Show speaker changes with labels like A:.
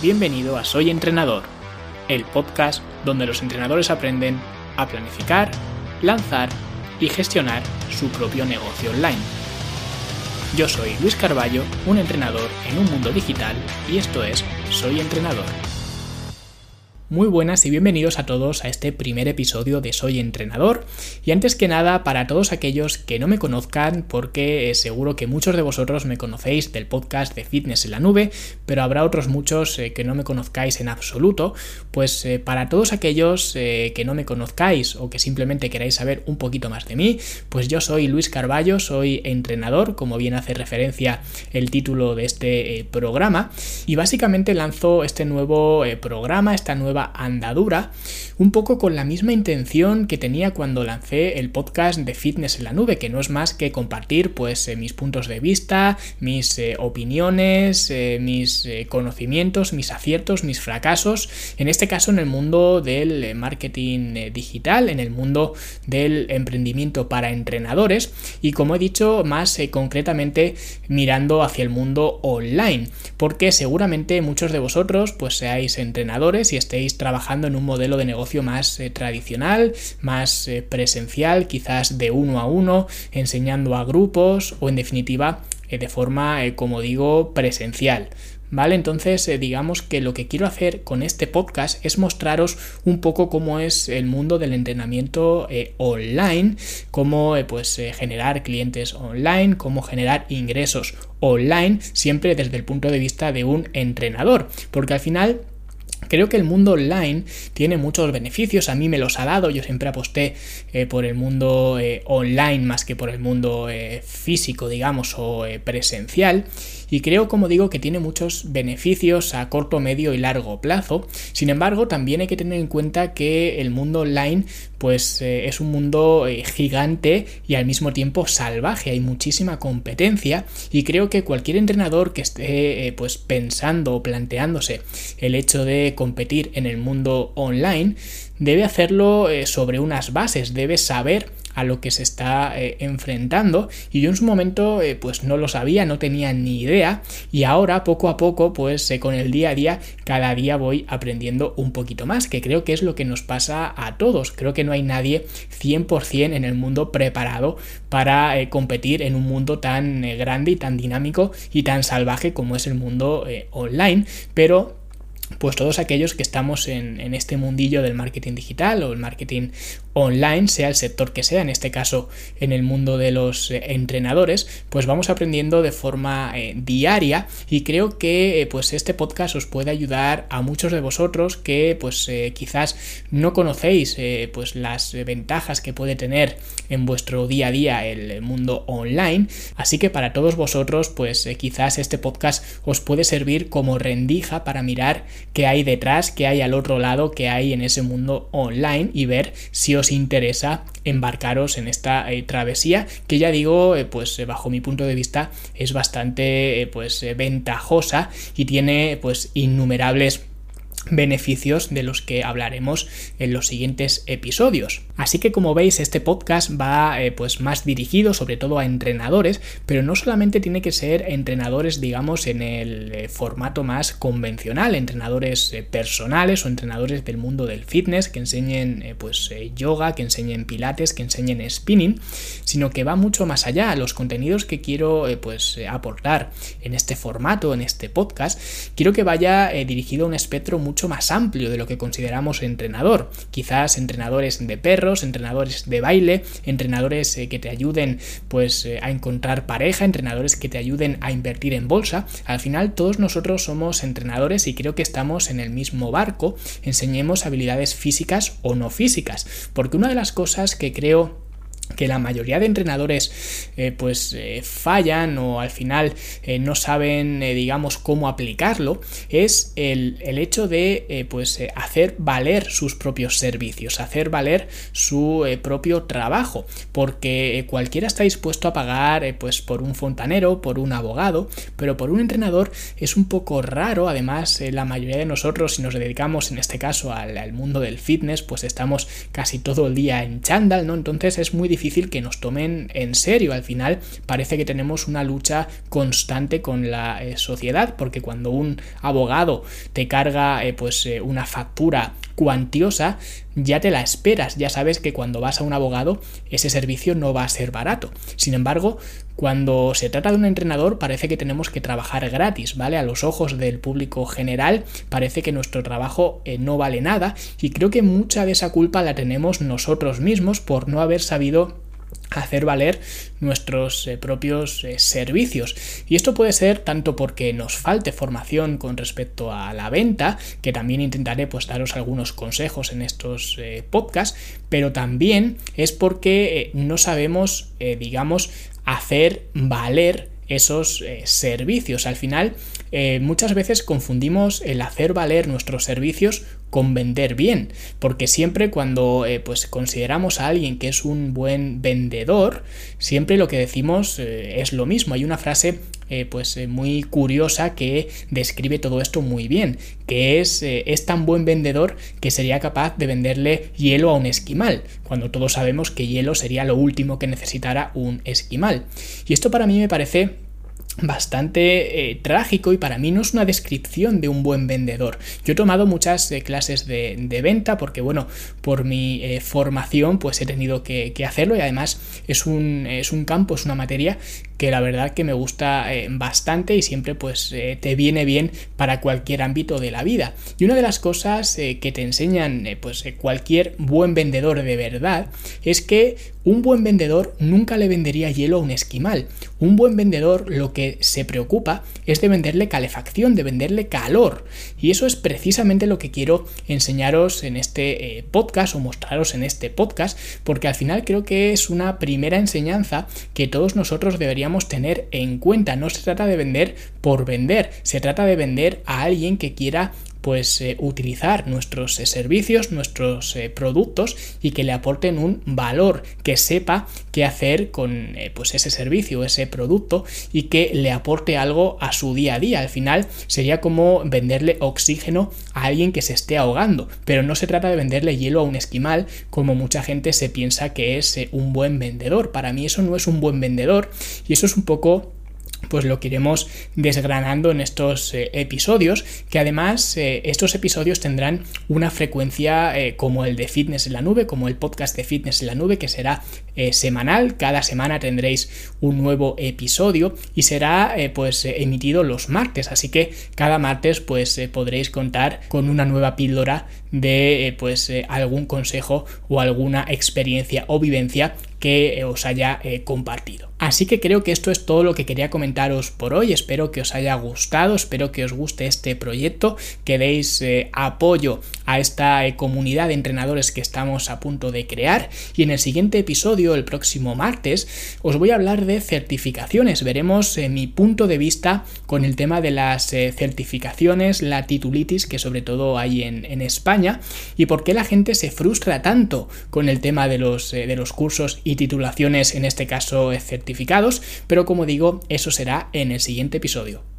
A: Bienvenido a Soy Entrenador, el podcast donde los entrenadores aprenden a planificar, lanzar y gestionar su propio negocio online. Yo soy Luis Carballo, un entrenador en un mundo digital y esto es Soy Entrenador. Muy buenas y bienvenidos a todos a este primer episodio de Soy Entrenador. Y antes que nada, para todos aquellos que no me conozcan, porque eh, seguro que muchos de vosotros me conocéis del podcast de Fitness en la Nube, pero habrá otros muchos eh, que no me conozcáis en absoluto, pues eh, para todos aquellos que no me conozcáis o que simplemente queráis saber un poquito más de mí, pues yo soy Luis Carballo, soy entrenador, como bien hace referencia el título de este programa, y básicamente lanzo este nuevo programa, esta nueva andadura, un poco con la misma intención que tenía cuando lancé el podcast de Fitness en la Nube, que no es más que compartir pues eh, mis puntos de vista, mis eh, opiniones, eh, mis conocimientos, mis aciertos, mis fracasos, en este caso en el mundo del marketing digital, en el mundo del emprendimiento para entrenadores y como he dicho más concretamente mirando hacia el mundo online, porque seguramente muchos de vosotros pues seáis entrenadores y estéis trabajando en un modelo de negocio más eh, tradicional, más eh, presencial, quizás de uno a uno, enseñando a grupos o en definitiva eh, de forma, como digo, presencial. ¿Vale? Entonces, digamos que lo que quiero hacer con este podcast es mostraros un poco cómo es el mundo del entrenamiento online, cómo pues generar clientes online, cómo generar ingresos online, siempre desde el punto de vista de un entrenador, porque al final Creo que el mundo online tiene muchos beneficios, a mí me los ha dado, yo siempre aposté eh, por el mundo eh, online más que por el mundo eh, físico, digamos, o presencial y creo, como digo, que tiene muchos beneficios a corto, medio y largo plazo. Sin embargo, también hay que tener en cuenta que el mundo online pues es un mundo gigante y al mismo tiempo salvaje, hay muchísima competencia y creo que cualquier entrenador que esté pues pensando o planteándose el hecho de competir en el mundo online debe hacerlo sobre unas bases, debe saber a lo que se está eh, enfrentando. Y yo en su momento eh, pues no lo sabía, no tenía ni idea. Y ahora poco a poco pues eh, con el día a día cada día voy aprendiendo un poquito más que creo que es lo que nos pasa a todos, creo que no hay nadie 100% en el mundo preparado para competir en un mundo tan grande y tan dinámico y tan salvaje como es el mundo online, pero pues todos aquellos que estamos en, en, este mundillo del marketing digital o el marketing online, sea el sector que sea, en este caso en el mundo de los eh, entrenadores, pues vamos aprendiendo de forma eh, diaria y creo que eh, pues este podcast os puede ayudar a muchos de vosotros que pues quizás no conocéis pues las ventajas que puede tener en vuestro día a día el mundo online, así que para todos vosotros pues quizás este podcast os puede servir como rendija para mirar qué hay detrás, qué hay al otro lado, qué hay en ese mundo online y ver si os interesa embarcaros en esta eh, travesía que ya digo eh, pues eh, bajo mi punto de vista es bastante pues ventajosa y tiene pues innumerables beneficios de los que hablaremos en los siguientes episodios. Así que como veis este podcast va eh, pues más dirigido sobre todo a entrenadores, pero no solamente tiene que ser entrenadores digamos en el eh, formato más convencional, entrenadores eh, personales o entrenadores del mundo del fitness que enseñen pues yoga, que enseñen pilates, que enseñen spinning, sino que va mucho más allá. Los contenidos que quiero pues aportar en este formato, en este podcast, quiero que vaya dirigido a un espectro mucho más amplio de lo que consideramos entrenador. Quizás entrenadores de perros, entrenadores de baile, entrenadores eh, que te ayuden pues eh, a encontrar pareja, entrenadores que te ayuden a invertir en bolsa. Al final todos nosotros somos entrenadores y creo que estamos en el mismo barco. Enseñemos habilidades físicas o no físicas. Porque una de las cosas que creo que la mayoría de entrenadores eh, pues eh, fallan o al final eh, no saben digamos cómo aplicarlo es el, hecho de pues hacer valer sus propios servicios hacer valer su propio trabajo. Porque cualquiera está dispuesto a pagar pues por un fontanero por un abogado pero por un entrenador es un poco raro. Además la mayoría de nosotros si nos dedicamos en este caso al, al, mundo del fitness pues estamos casi todo el día en chándal no entonces es muy difícil difícil que nos tomen en serio. Al final parece que tenemos una lucha constante con la eh, sociedad, porque cuando un abogado te carga eh, pues eh, una factura cuantiosa, ya te la esperas, ya sabes que cuando vas a un abogado ese servicio no va a ser barato. Sin embargo, cuando se trata de un entrenador parece que tenemos que trabajar gratis, ¿vale? A los ojos del público general parece que nuestro trabajo eh, no vale nada y creo que mucha de esa culpa la tenemos nosotros mismos por no haber sabido hacer valer nuestros eh, propios eh, servicios. Y esto puede ser tanto porque nos falte formación con respecto a la venta, que también intentaré pues daros algunos consejos en estos eh, podcasts, pero también es porque no sabemos, digamos, hacer valer esos servicios. Al final, muchas veces confundimos el hacer valer nuestros servicios con vender bien, porque siempre cuando eh, pues consideramos a alguien que es un buen vendedor, siempre lo que decimos eh, es lo mismo. Hay una frase eh, pues muy curiosa que describe todo esto muy bien, que es es tan buen vendedor que sería capaz de venderle hielo a un esquimal, cuando todos sabemos que hielo sería lo último que necesitara un esquimal. Y esto para mí me parece bastante eh, trágico y para mí no es una descripción de un buen vendedor. Yo he tomado muchas eh, clases de, venta porque, bueno, por mi eh, formación pues he tenido que, que, hacerlo y además es un, es un campo, es una materia que la verdad que me gusta bastante y siempre pues te viene bien para cualquier ámbito de la vida. Y una de las cosas que te enseñan pues cualquier buen vendedor de verdad es que un buen vendedor nunca le vendería hielo a un esquimal. Un buen vendedor lo que se preocupa es de venderle calefacción, de venderle calor. Y eso es precisamente lo que quiero enseñaros en este eh, podcast o mostraros en este podcast, porque al final creo que es una primera enseñanza que todos nosotros deberíamos tener en cuenta. No se trata de vender por vender, se trata de vender a alguien que quiera pues eh, utilizar nuestros eh, servicios, nuestros eh, productos y que le aporten un valor, que sepa qué hacer con pues ese servicio, ese producto y que le aporte algo a su día a día. Al final sería como venderle oxígeno a alguien que se esté ahogando, pero no se trata de venderle hielo a un esquimal como mucha gente se piensa que es un buen vendedor. Para mí eso no es un buen vendedor y eso es un poco pues lo iremos desgranando en estos eh, episodios, que además eh, estos episodios tendrán una frecuencia eh, como el de Fitness en la Nube, como el podcast de Fitness en la Nube, que será semanal, cada semana tendréis un nuevo episodio y será pues emitido los martes, así que cada martes pues podréis contar con una nueva píldora de pues algún consejo o alguna experiencia o vivencia que os haya compartido. Así que creo que esto es todo lo que quería comentaros por hoy. Espero que os haya gustado, espero que os guste este proyecto, que deis eh, apoyo a esta eh, comunidad de entrenadores que estamos a punto de crear. Y en el siguiente episodio, el próximo martes, os voy a hablar de certificaciones. Veremos eh, mi punto de vista con el tema de las certificaciones, la titulitis que sobre todo hay en, España y por qué la gente se frustra tanto con el tema de los, de los cursos y titulaciones, en este caso certificaciones pero como digo, eso será en el siguiente episodio.